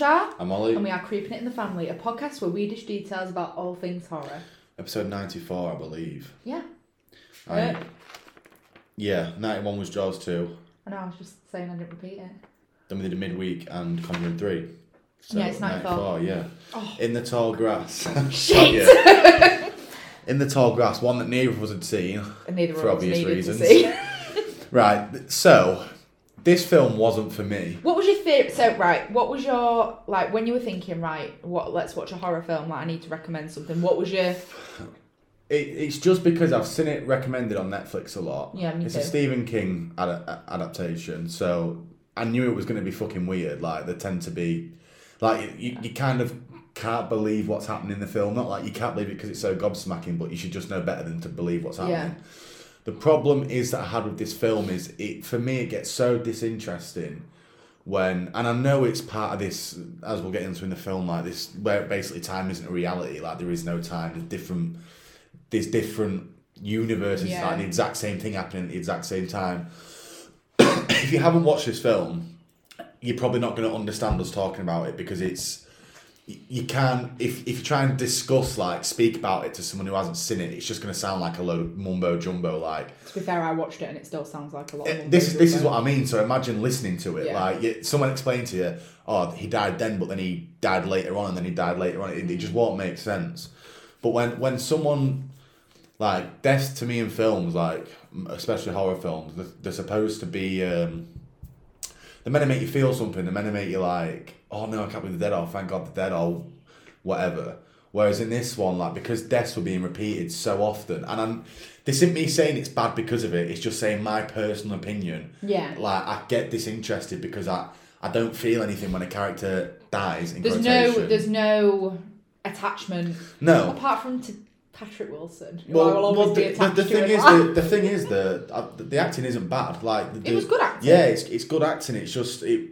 I'm Ollie. And we are Creeping It in the Family, a podcast where we dish details about all things horror. Episode 94, I believe. Yeah. I, Uh, yeah, 91 was Jaws 2. I know, I was just saying I didn't repeat it. Then we did a midweek and Conjuring 3. So Yeah, it's 94. yeah. Oh. In the tall grass. Shit! In the tall grass, one that neither of us had seen. And neither For of us obvious reasons. Right, so this film wasn't for me. what was your theory? So, right, what was your, like, when you were thinking, right, what? let's watch a horror film, like, I need to recommend something, what was your, It, it's just because I've seen it recommended on Netflix a lot. Yeah, me It's too. a Stephen King ad- adaptation, so I knew it was going to be fucking weird. Like they tend to be, like you, you kind of can't believe what's happening in the film. Not like you can't believe it because it's so gobsmacking, but you should just know better than to believe what's happening. Yeah. The problem is that I had with this film is it for me it gets so disinteresting when and I know it's part of this as we'll get into in the film like this where basically time isn't a reality like there is no time there's different there's different universes Yeah. like the exact same thing happening at the exact same time if you haven't watched this film you're probably not going to understand us talking about it because it's you can't if, if you try and discuss like speak about it to someone who hasn't seen it it's just going to sound like a load of mumbo jumbo like to be fair, I watched it and it still sounds like a lot of uh, this is this is what I mean. So imagine listening to it. Yeah. Like you, someone explained to you, oh, he died then, but then he died later on, and then he died later on. It, it just won't make sense. But when when someone like deaths to me in films, like especially horror films, they're, they're supposed to be. Um, they're meant make you feel something. the men make you like, oh no, I can't believe they're dead. Oh, thank God they're dead. Or whatever. Whereas in this one, like because deaths were being repeated so often, and I'm this isn't me saying it's bad because of it. It's just saying my personal opinion. Yeah. Like I get disinterested because I I don't feel anything when a character dies. In There's no, there's no attachment. No. Apart from to Patrick Wilson, who I will Well, always well the, the, attached the thing is, the, the thing is, the uh, the, the acting isn't bad. Like the, It was good acting. Yeah, it's, it's good acting. It's just it,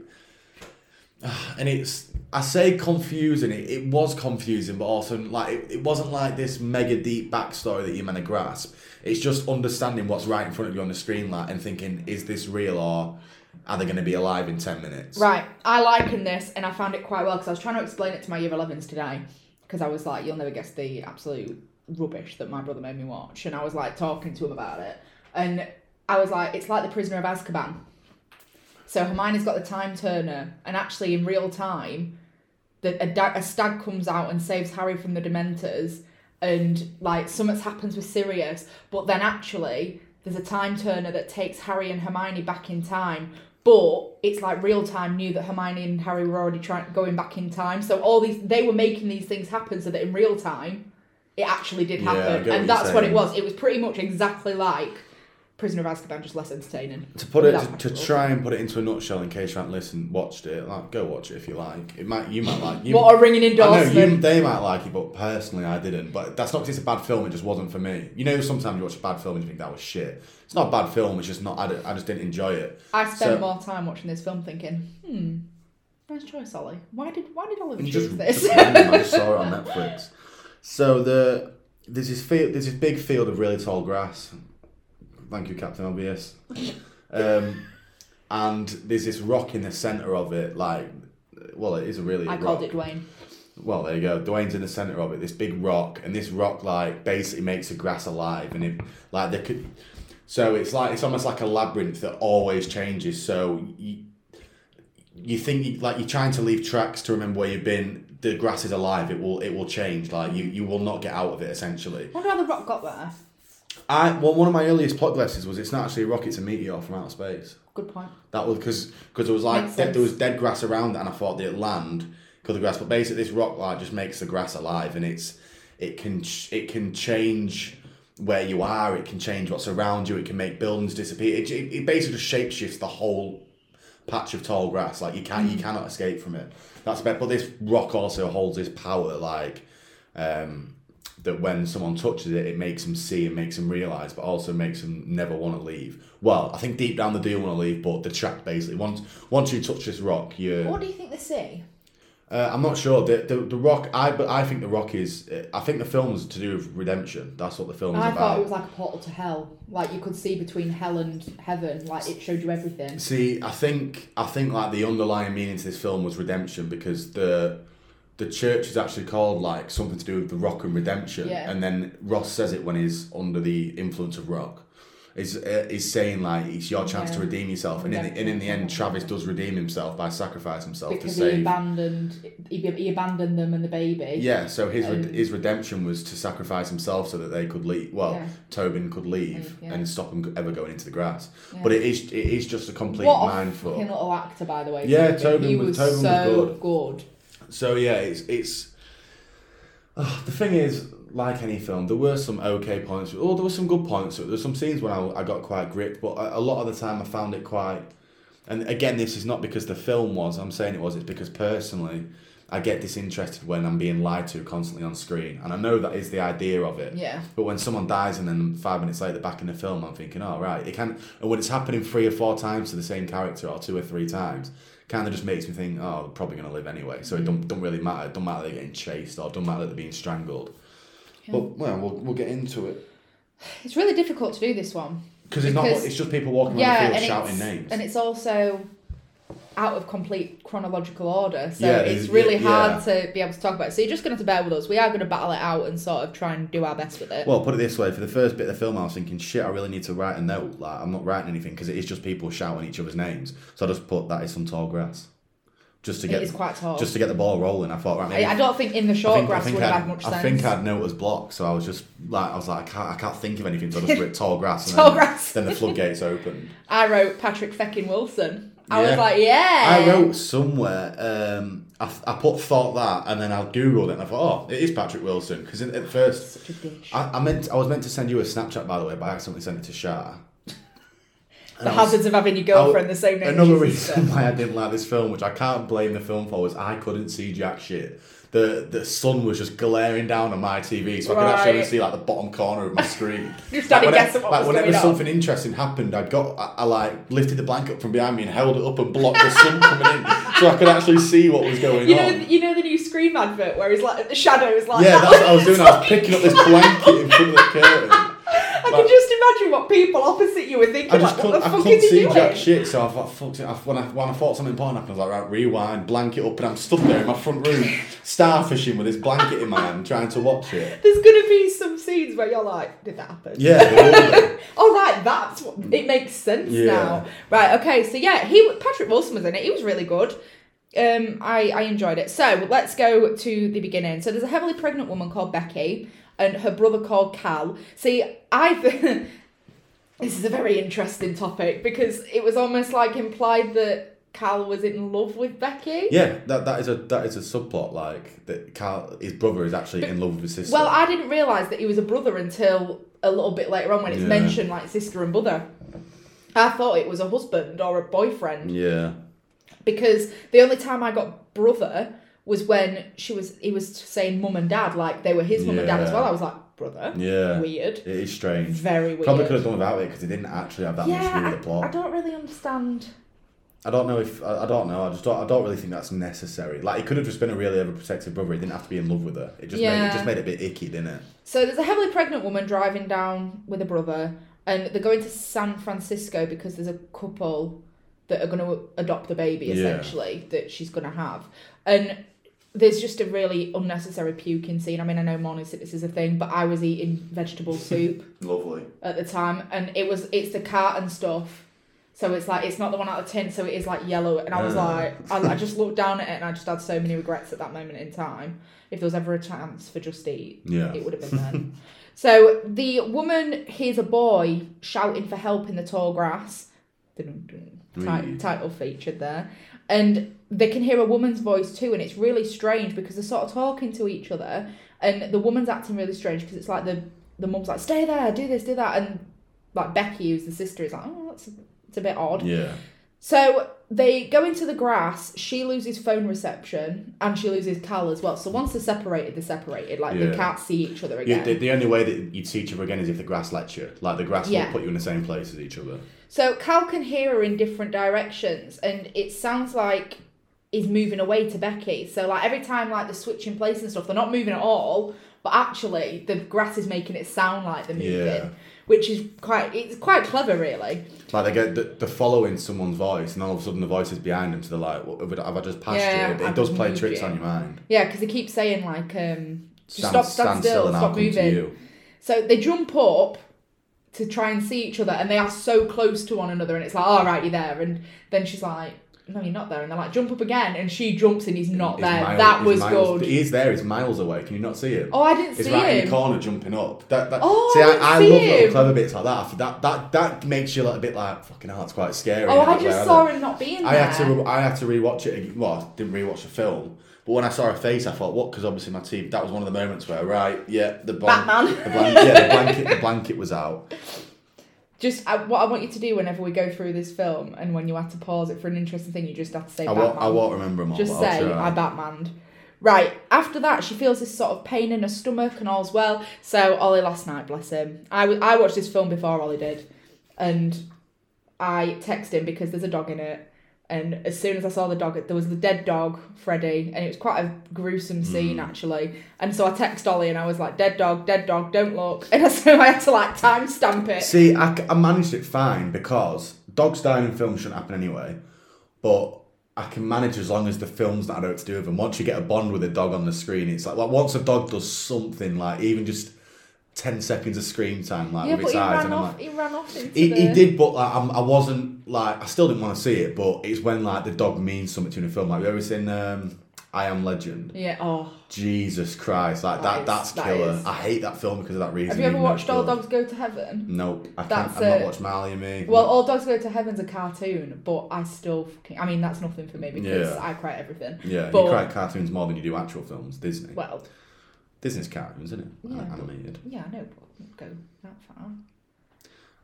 and it's I say confusing. It, it was confusing, but also like it, it wasn't like this mega deep backstory that you're meant to grasp. It's just understanding what's right in front of you on the screen, like and thinking, is this real or are they going to be alive in ten minutes? Right, I liken this, and I found it quite well because I was trying to explain it to my year 11s today. Because I was like, you'll never guess the absolute rubbish that my brother made me watch, and I was like talking to him about it, and I was like, it's like the Prisoner of Azkaban. So Hermione's got the time turner, and actually in real time, the a, da- a stag comes out and saves Harry from the Dementors, and like something happens with Sirius, but then actually there's a time turner that takes Harry and Hermione back in time. But it's like real time knew that Hermione and Harry were already trying going back in time. So all these they were making these things happen so that in real time it actually did happen. what and that's what it was. It was pretty much exactly like Prisoner of Azkaban, just less entertaining. To put it to, to try and put it into a nutshell, in case you haven't listened, watched it, like go watch it if you like. It might you might like. You, What a ringing I know endorsement. you, they might like it, but personally, I didn't. But that's not because it's a bad film; it just wasn't for me. You know, sometimes you watch a bad film and you think that was shit. It's not a bad film; it's just not. I, I just didn't enjoy it. I spent So- more time watching this film thinking, hmm, nice choice, Ollie. Why did why did Oliver choose just, this? just random, I just saw it on Netflix. So the there's this field, there's this big field of really tall grass. Thank you, Captain Obvious. Um, and there's this rock in the centre of it, like, well, it is a really. I rock. called it Dwayne. Well, there you go. Dwayne's in the center of it. This big rock, and this rock like basically makes the grass alive, and it like they could. So it's like it's almost like a labyrinth that always changes. So you, you think you, like you're trying to leave tracks to remember where you've been. The grass is alive. It will it will change. Like you you will not get out of it. Essentially, I wonder how the rock got there. I well one of my earliest plot glasses was it's not actually a rock. It's a meteor from outer space. Good point. That was because because there was like dead, there was dead grass around it, and I thought they'd land because the grass. But basically, this rock like just makes the grass alive, and it's it can it can change where you are. It can change what's around you. It can make buildings disappear. It, it, it basically just shapeshifts the whole patch of tall grass. Like you can you cannot escape from it. That's about. But this rock also holds this power. Like um, that when someone touches it, it makes them see and makes them realize, but also makes them never want to leave. Well, I think deep down they do want to leave, but the track basically once once you touch this rock, you. What do you think they see? Uh, I'm not sure. The, the the rock. I but I think the rock is. I think the film's to do with redemption. That's what the film's I about. thought it was like a portal to hell. Like you could see between hell and heaven. Like it showed you everything. See, I think I think like the underlying meaning to this film was redemption because the the church is actually called like something to do with the rock and redemption, Yeah. and then Ross says it when he's under the influence of rock. Is uh, is saying like it's your chance to redeem yourself, and in, the, and in the end, Travis does redeem himself by sacrificing himself Because to he save. abandoned, he, he abandoned them and the baby. Yeah, so his Um, his redemption was to sacrifice himself so that they could leave. Well, Yeah. Tobin could leave Yeah. and stop him ever going into the grass. Yeah. But it is it is just a complete What a mind fucking fuck. little actor, by the way. Yeah, Tobin. He was- Tobin was so good. So yeah, it's it's. Oh, the thing is, like any film, there were some okay points. Oh, there were some good points. There were some scenes when I, I got quite gripped, but a, a lot of the time I found it quite. And again, this is not because the film was. I'm saying it was. It's because personally, I get disinterested when I'm being lied to constantly on screen, and I know that is the idea of it. Yeah. But when someone dies and then five minutes later back in the film, I'm thinking, oh right, it can. And when it's happening three or four times to the same character, or two or three times, kind of just makes me think, oh, they're probably gonna live anyway. So it mm. don't don't really matter. It don't matter they're getting chased or it don't matter that they're being strangled. But well, we'll we'll get into it It's really difficult to do this one. because it's not. It's just people walking yeah, around the field shouting names. and it's also out of complete chronological order, so Yeah, it's really yeah, hard to be able to talk about. it. So you're just going to have to bear with us. We are going to battle it out and sort of try and do our best with it. Well, put it this way: for the first bit of the film, I was thinking, "Shit, I really need to write a note." Like, I'm not writing anything because it is just people shouting each other's names. So I just put that is some tall grass, just to it get is quite tall. just to get the ball rolling. I thought, right, maybe I, I don't think in the short think, grass would have had much sense. I sense. think I'd know it was blocked, so I was just like, I was like, I can't, I can't think of anything, so I just wrote tall grass. And Tall then, grass. Then the floodgates opened. I wrote Patrick Feckin Wilson. I Yeah. was like, yeah. I wrote somewhere, um, I, I put thought that, and then I googled it, and I thought, oh, it is Patrick Wilson, because at first, Such a dish. I, I meant, I was meant to send you a Snapchat by the way, but I accidentally sent it to Shah. The hazards of having your girlfriend I- the same name Another as reason why I didn't like this film, which I can't blame the film for, was I couldn't see jack shit. The the sun was just glaring down on my TV, so I could actually see like the bottom corner of my screen. Started Like, guessing what like, was whenever going on. something interesting happened, I got I, I like lifted the blanket up from behind me and held it up and blocked the sun coming in, so I could actually see what was going You know, on. you know the new Scream advert where he's like the shadow is like. yeah, that? that's what I was doing. I was picking up this blanket in front of the curtain. I Like- can just imagine what people opposite you were thinking. I just like, couldn't, what the I fuck couldn't see doing? jack shit, so I thought, fuck it. When, I, when I thought something important happened, I was like, right, rewind, blanket up, and I'm stood there in my front room, starfishing with this blanket in my hand, trying to watch it. There's gonna be some scenes where you're like, did that happen? Yeah, there will be. Oh right, that's what it makes sense Yeah. now. Right, okay, so yeah, he Patrick Wilson was in it. He was really good. Um, I I enjoyed it. So let's go to the beginning. So there's a heavily pregnant woman called Becky and her brother called Cal. See, I th- this is a very interesting topic because it was almost like implied that Cal was in love with Becky. Yeah, that, that is a that is a subplot. Like that, Cal, his brother is actually in love with his sister. Well, I didn't realise that he was a brother until a little bit later on when it's Yeah. mentioned like sister and brother. I thought it was a husband or a boyfriend yeah, because the only time I got brother was when she was he was saying mum and dad like they were his mum and dad as well. I was like brother, yeah, weird, it is strange. very weird. Probably could have done without it because it didn't actually have that much to do yeah, with the plot. I, I don't really understand. I don't know if I, I don't know. I just don't. I don't really think that's necessary. Like it could have just been a really overprotective brother. He didn't have to be in love with her. It just made it just made it a bit icky, didn't it? So there's a heavily pregnant woman driving down with a brother, and they're going to San Francisco because there's a couple that are going to adopt the baby Yeah. essentially that she's going to have, and there's just a really unnecessary puking scene. I mean, I know morning sickness is a thing, but I was eating vegetable soup Lovely. at the time, and it was it's the carton stuff. So it's like it's not the one out of tin, so it is like yellow, and I was like, I, I just looked down at it, and I just had so many regrets at that moment in time. If there was ever a chance for just eat, Yeah. it would have been then. so the woman hears a boy shouting for help in the tall grass. Title featured there, and they can hear a woman's voice too, and it's really strange because they're sort of talking to each other, and the woman's acting really strange because it's like the the mum's like, "Stay there, do this, do that," and like Becky, who's the sister, is like, "Oh, that's it's a bit odd." Yeah. So they go into the grass. She loses phone reception, and she loses Cal as well. So once they're separated, they're separated. Like Yeah. they can't see each other Yeah, again. the, the only way that you'd see each other again is if the grass lets you. Like the grass Yeah. will put you in the same place as each other. So Cal can hear her in different directions, and it sounds like he's moving away to Becky. So like every time like they're switching place and stuff, they're not moving at all, but actually the grass is making it sound like they're moving, Yeah. Which is quite it's quite clever, really. Like they get the, they're following someone's voice, and all of a sudden the voice is behind them. So they're like, "What have I- have I just passed Yeah, you?" It, I've does play tricks you. on your mind. Yeah, because they keep saying like um, Stand, stop, stand, still, and I'll stop moving. you. So they jump up to try and see each other, and they are so close to one another, and it's like, all right, you're there, and then she's like, no, you're not there, and they're like, jump up again, and she jumps, and he's not there. miles- that was miles- good. He is there. He's miles away. Can you not see him? Oh, I didn't see it. He's right in the corner jumping up. That, that, Oh, see, I I, I see love little him. clever bits like that. That that that makes you a little bit like fucking hell. It's quite scary. Oh, I just saw him not being there. I had to re- I had to rewatch it. Well, I didn't rewatch the film, but when I saw her face, I thought, what? Because obviously my team, That was one of the moments where, right, yeah, the Batman. the blan- yeah, the blanket, the blanket was out. Just I, what I want you to do whenever we go through this film, and when you have to pause it for an interesting thing, you just have to say I won't, I won't remember them all. Just say. I Batmaned. Right after that, she feels this sort of pain in her stomach and all's well. So Ollie last night, bless him. I, w- I watched this film before Ollie did, and I texted him because there's a dog in it. And as soon as I saw the dog, there was the dead dog, Freddy, and it was quite a gruesome hmm. scene actually. And so I texted Ollie and I was like, "Dead dog, dead dog, don't look." And so I had to like timestamp it. See, I managed it fine because dogs dying in films shouldn't happen anyway. But I can manage as long as the film's not had what to do with them. Once you get a bond with a dog on the screen, it's like, like once a dog does something, like even just ten seconds of screen time, like Yeah, with but its he eyes, ran and off. like, he ran off into he, the. he did, but like I'm, I wasn't like I still didn't want to see it. But it's when like the dog means something to you in a film. Like have you ever seen um, I Am Legend? Yeah. Oh. Jesus Christ, like That that, is- that's that killer. is- I hate that film because of that reason. Have you ever watched All. Dogs Go to Heaven? Nope, I can't. That's I've not watched Marley and Me. Well, All Dogs Go to Heaven's a cartoon, but I still fucking. I mean, that's nothing for me because Yeah. I cry at everything. Yeah, But- you cry at cartoons more than you do actual films. Disney. Well, Disney's cartoons, isn't it? Yeah, Animated. yeah, I know, but go that far.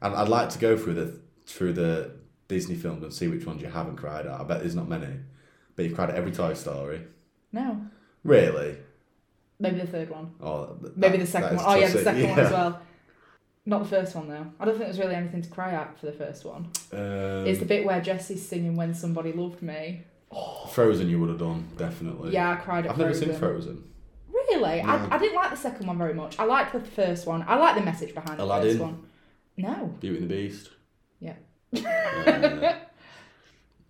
I'd, I'd like to go through the through the Disney films and see which ones you haven't cried at. I bet there's not many. But you've cried at every Toy Story. No, Really? maybe the third one. Oh, th- Maybe the second that one. Oh yeah, the second one as well. Not the first one though. I don't think there's really anything to cry at for the first one. Um, it's the bit where Jesse's singing "When Somebody Loved Me." Frozen, you would have done definitely. Yeah, I cried at I've never Frozen. seen Frozen. Really. I, I didn't like the second one very much. I liked the first one. I like the message behind the Aladdin? first one. No. Beauty and the Beast. Yeah. Uh,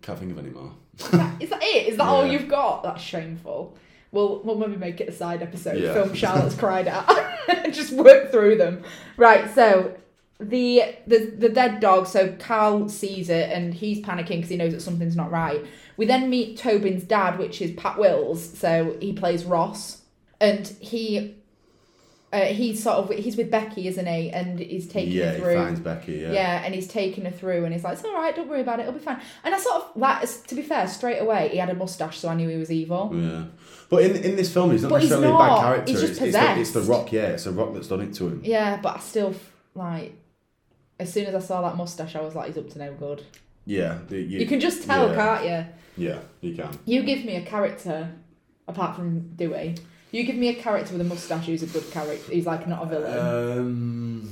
can't think of any more. Is that, is that it? Is that all you've got? That's shameful. We'll, we'll maybe make it a side episode. Yeah. Film Charlotte's cried at. Just work through them. Right, so the the the dead dog, so Carl sees it and he's panicking because he knows that something's not right. We then meet Tobin's dad, which is Pat Wills, so he plays Ross. And he uh, he's sort of he's with Becky, isn't he? And he's taking yeah, her he through. finds Becky. Yeah. Yeah. and he's taking her through, and he's like, "It's all right, don't worry about it, it'll be fine." And I sort of like, to be fair, straight away he had a mustache, so I knew he was evil. Yeah. But in in this film, he's not But he's necessarily a bad character. He's just it's, it's, the, it's the rock, yeah. It's the rock that's done it to him. Yeah, but I still like, as soon as I saw that mustache, I was like, "He's up to no good." Yeah. the- you, You can just tell, yeah. can't you? Yeah, you can. You give me a character, apart from Dewey. You give me a character with a mustache who's a good character. He's like not a villain. Um,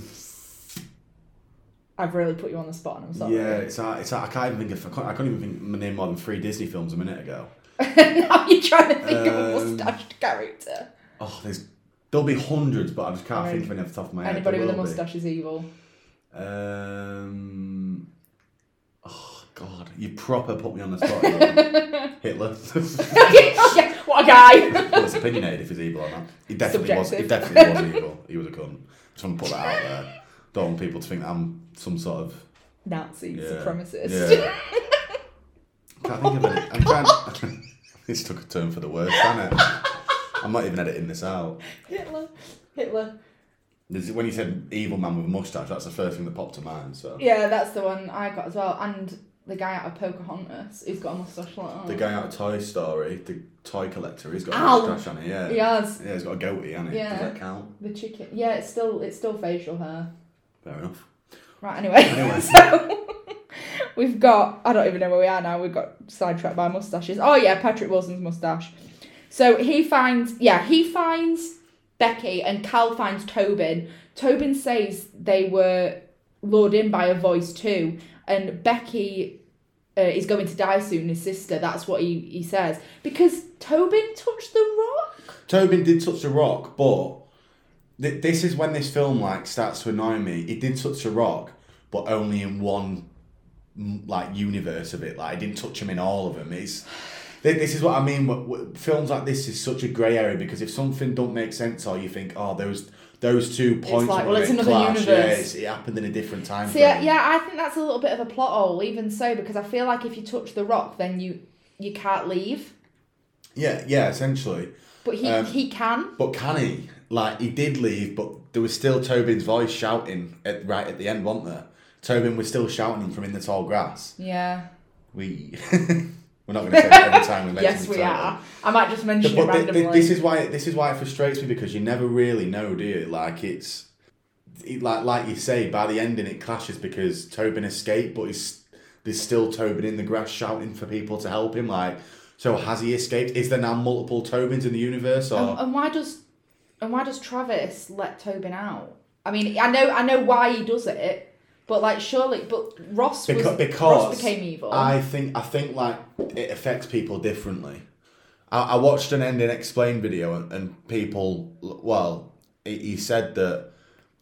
I've really put you on the spot, and I'm sorry. yeah, it's hard, it's hard. I can't even think of. I can't, I can't even think my name more than three Disney films a minute ago. now you're trying to think of a Um, mustached character. Oh, there's there'll be hundreds, but I just can't think of any off the top of my head. Anybody There with a will be. mustache is evil. Um. Oh God, you proper put me on the spot. Hitler. yeah, what a guy! well, it's opinionated if he's evil or not. He definitely was. He Subjective. definitely was evil. He was a cunt. Just want to put that out there. Don't want people to think that I'm some sort of Nazi yeah, supremacist. Yeah. Can't think of any. I'm trying. this took a turn for the worse, hasn't it? I'm not even editing this out. Hitler. Hitler. When you said evil man with a mustache, that's the first thing that popped to mind. So Yeah, that's the one I got as well. And the guy out of Pocahontas, he's got a mustache like that. the guy out of Toy Story, the toy collector, he's got a mustache on it. Yeah. He has Yeah, he's got a goatee on it. Yeah. Does that count? the chicken. Yeah, it's still it's still facial hair. Fair enough. Right. Anyway, Anyway. so we've got I don't even know where we are now. We've got sidetracked by mustaches. Oh yeah, Patrick Wilson's mustache. So he finds yeah he finds Becky and Cal finds Tobin. Tobin says they were lured in by a voice too, and Becky. Uh, is going to die soon. His sister. That's what he, he says because Tobin touched the rock. Tobin did touch the rock, but th- this is when this film like starts to annoy me. He did touch the rock, but only in one like universe of it. Like I didn't touch him in all of them. It's th- this is what I mean. Films like this is such a grey area because if something don't make sense or you think, oh, those those two points like, of well, it's it another clash, yeah, it's, it happened in a different time. So yeah, frame. yeah, I think that's a little bit of a plot hole. Even so, because I feel like if you touch the rock, then you you can't leave. yeah, yeah. Essentially, But he Um, he can. but can he? Like he did leave, but there was still Tobin's voice shouting at right at the end, wasn't there? Tobin was still shouting from in the tall grass. Yeah. We we're not going to say that every time we mention Yes, we title. are. I might just mention But it thi- randomly. this is why this is why it frustrates me because you never really know, do you? Like it's it, like like you say by the ending it clashes because Tobin escaped, but he's there's still Tobin in the grass shouting for people to help him. Like so, has he escaped? Is there now multiple Tobins in the universe? Or and, and why does and why does Travis let Tobin out? I mean, I know I know why he does it, but like surely, but Ross was because, because Ross became evil. I think I think like it affects people differently. I, I watched an ending explain video and, and people well he, he said that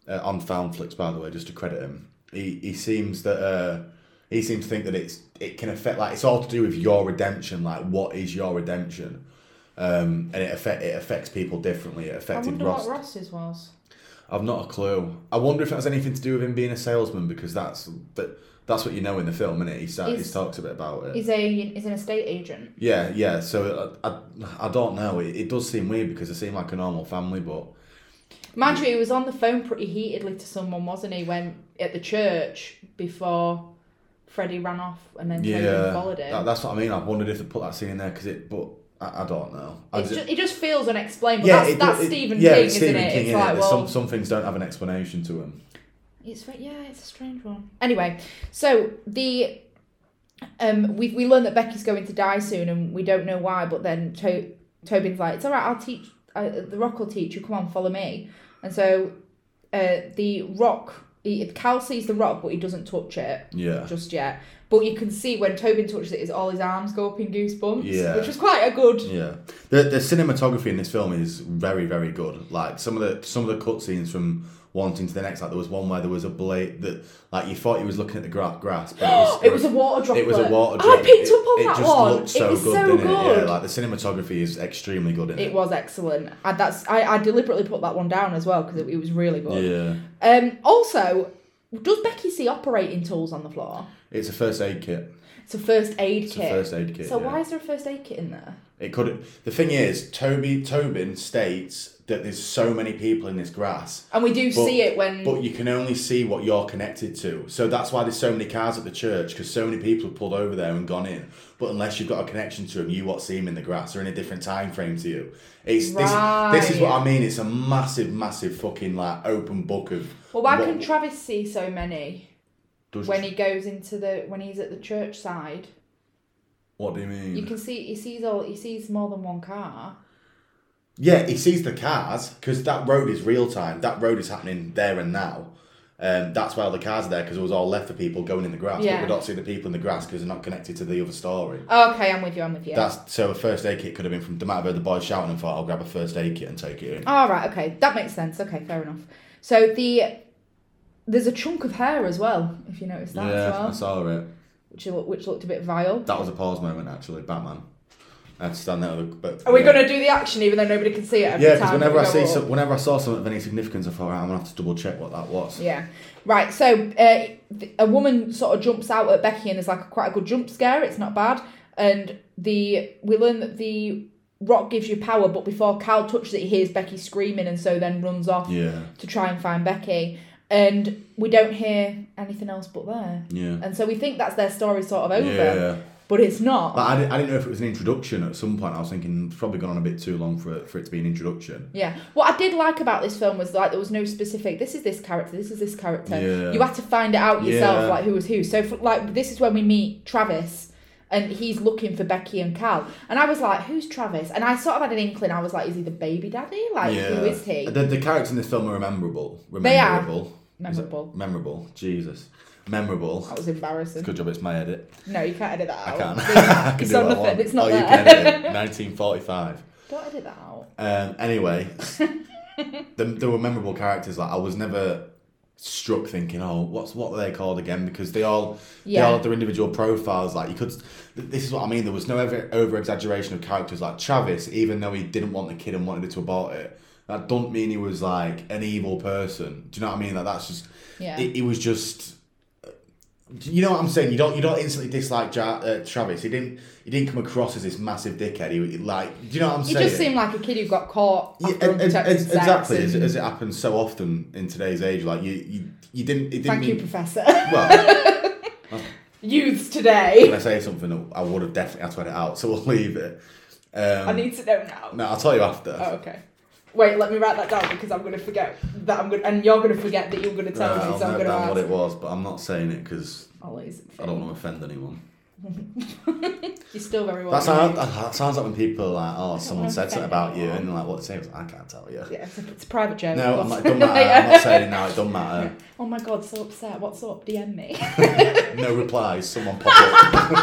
uh, on Foundflix by the way just to credit him he, he seems that uh, he seems to think that it's it can affect like it's all to do with your redemption like what is your redemption um, and it affect it affects people differently it I affected wonder Ross what Ross's was. I've not a clue. I wonder if it has anything to do with him being a salesman because that's that, that's what you know in the film, innit? He, start, he talks a bit about it. He's a he's an estate agent. Yeah, yeah. So uh, I, I don't know. It, it does seem weird because they seem like a normal family, but Mind you, he was on the phone pretty heatedly to someone, wasn't he, when at the church before Freddie ran off and then yeah, followed him. that, that's what I mean. I wondered if they put that scene in there because it, but I, I don't know. I just, it just feels unexplainable. but that's, it- that's it- Stephen yeah, King, it's isn't it? It's like, well, some some things don't have an explanation to them. It's yeah, it's a strange one. Anyway, so the um we we learn that Becky's going to die soon, and we don't know why. But then to- Tobin's like, "It's all right, I'll teach. Uh, the Rock will teach you. Come on, follow me." And so uh the Rock, he, Cal sees the Rock, but he doesn't touch it Yeah, just yet. But you can see when Tobin touches it, is all his arms go up in goosebumps, Yeah. which was quite a good. yeah. The the cinematography in this film is very very good. Like some of the some of the cutscenes from one thing to the next. Like there was one where there was a blade that like you thought he was looking at the gra- grass, but it was It was a water drop. It was a water drop. I picked it, up on it that just one. looked so it was good, so didn't good. it? Yeah, like the cinematography is extremely good in it. It was excellent. And that's I, I deliberately put that one down as well because it, was really good. Yeah, Um. Also, does Becky see operating tools on the floor? it's a first aid kit. It's a first aid It's kit. a first aid kit. so yeah. why is there a first aid kit in there? It could. The thing is, Toby Tobin states that there's so many people in this grass, And we do But- see it when but you can only see what you're connected to. So that's why there's so many cars at the church because so many people have pulled over there and gone in. But unless you've got a connection to them, you won't see them in the grass or in a different time frame to you. It's this. This is what I mean. It's a massive, massive fucking like open book of. Well, why what- can Travis see so many when he goes into the when he's at the church side? What do you mean? You can see he sees all he sees more than one car. Yeah, he sees the cars because that road is real time. That road is happening there and now. Um, that's why all the cars are there because it was all left for people going in the grass. Yeah. But we don't see the people in the grass because they're not connected to the other story. Okay, I'm with you. I'm with you. That's so a first aid kit could have been from. They might have heard the boys shouting and thought, "I'll grab a first aid kit and take it in." All right. Okay, that makes sense. Okay, fair enough. So the there's a chunk of hair as well, if you notice that yeah, as I saw it. Which which looked a bit vile. That was a pause moment actually. Batman. I had to stand there. With but Are we yeah. going to do the action even though nobody can see it Yeah, because whenever I see some, whenever I saw something of any significance, I thought, right, I'm gonna have to double check what that was. Yeah. Right. So uh, a woman sort of jumps out at Becky and there's like a, quite a good jump scare. It's not bad. And the we learn that the rock gives you power, but before Cal touches it, he hears Becky screaming and so then runs off Yeah, to try and find Becky. And we don't hear anything else but there. yeah. And so we think that's their story sort of over. Yeah. but it's not. But I didn't, I didn't know if it was an introduction at some point. I was thinking it's probably gone on a bit too long for it, for it to be an introduction. Yeah. What I did like about this film was like there was no specific. This is this character. This is this character. Yeah. You had to find it out yourself, Yeah. like who was who. So for, like this is when we meet Travis, and he's looking for Becky and Cal, and I was like, who's Travis? And I sort of had an inkling. I was like, is he the baby daddy? Like who is he? The, the characters in this film are memorable. They are. Memorable. Memorable. Jesus. Memorable. That was embarrassing. Good job it's my edit. No, you can't edit that I can. It's- I can it's do on I want. It's not oh, there. you can edit it. 1945. Don't edit that out. Um, anyway, the, there were memorable characters. Like I was never struck thinking, oh, what's what are they called again? Because they all yeah. they all had their individual profiles. Like you could, this is what I mean. There was no over exaggeration of characters. Like Travis, even though he didn't want the kid and wanted it to abort it, that don't mean he was like an evil person. Do you know what I mean? Like that's just Yeah. it, it was just. You know what I'm saying? You don't you don't instantly dislike ja, uh, Travis. He didn't he didn't come across as this massive dickhead. He like do you know what I'm He saying? He just seemed like a kid who got caught Yeah, and- and- and- exactly as, and- as it happens so often in today's age. Like you, you, you didn't. It didn't Thank you, Professor. Well, Youths when today. I say something, I would have definitely had to edit it out, so we'll leave it. Um, I need to know now. No, I'll tell you after. Oh, okay. Wait, let me write that down because I'm going to forget that I'm going, to and you're going to forget that you're going to tell Right, me. I'll I'm going to ask. what it was, but I'm not saying it because it I don't want to offend anyone. You're still very well. That sounds, that sounds like when people are like, "Oh, someone said something about you," and they're like, "What to say?" I like, can't tell you. Yeah, it's a, it's a private joke. No, I'm not, it don't matter. I'm not saying it now. It don't matter. Oh my god, so upset. What's up? DM me. No replies. Someone pop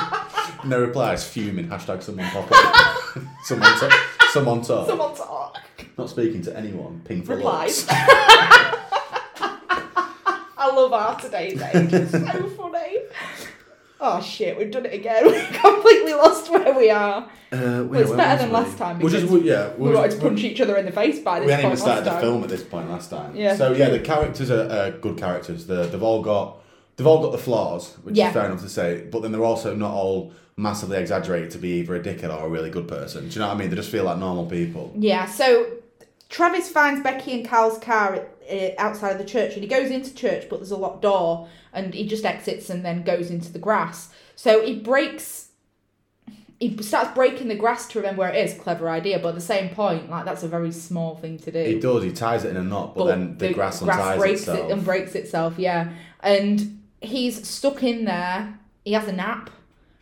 up. no replies. Fuming. Hashtag someone pop up. someone talk. Someone talk. Someone talk. Not speaking to anyone. Ping for Replies. I love our today's age. It's so funny. Oh shit, we've done it again. We completely lost where we are. Uh, Well, it's better than last time Which is because yeah. We wanted to punch each other in the face by this We hadn't even started the film at this point last time. Yeah. So yeah, the characters are, are good characters. The, they've all got they've all got the flaws, which Yeah. is fair enough to say. But then they're also not all massively exaggerated to be either a dickhead or a really good person. Do you know what I mean? They just feel like normal people. Yeah, so Travis finds Becky and Cal's car uh, outside of the church and he goes into church, but there's a locked door and he just exits and then goes into the grass. So he breaks. He starts breaking the grass to remember where it is. Clever idea, but at the same point, like that's a very small thing to do. He does. He ties it in a knot, but, then the, grass unties breaks itself. it and breaks itself. Yeah, and he's stuck in there. He has a nap.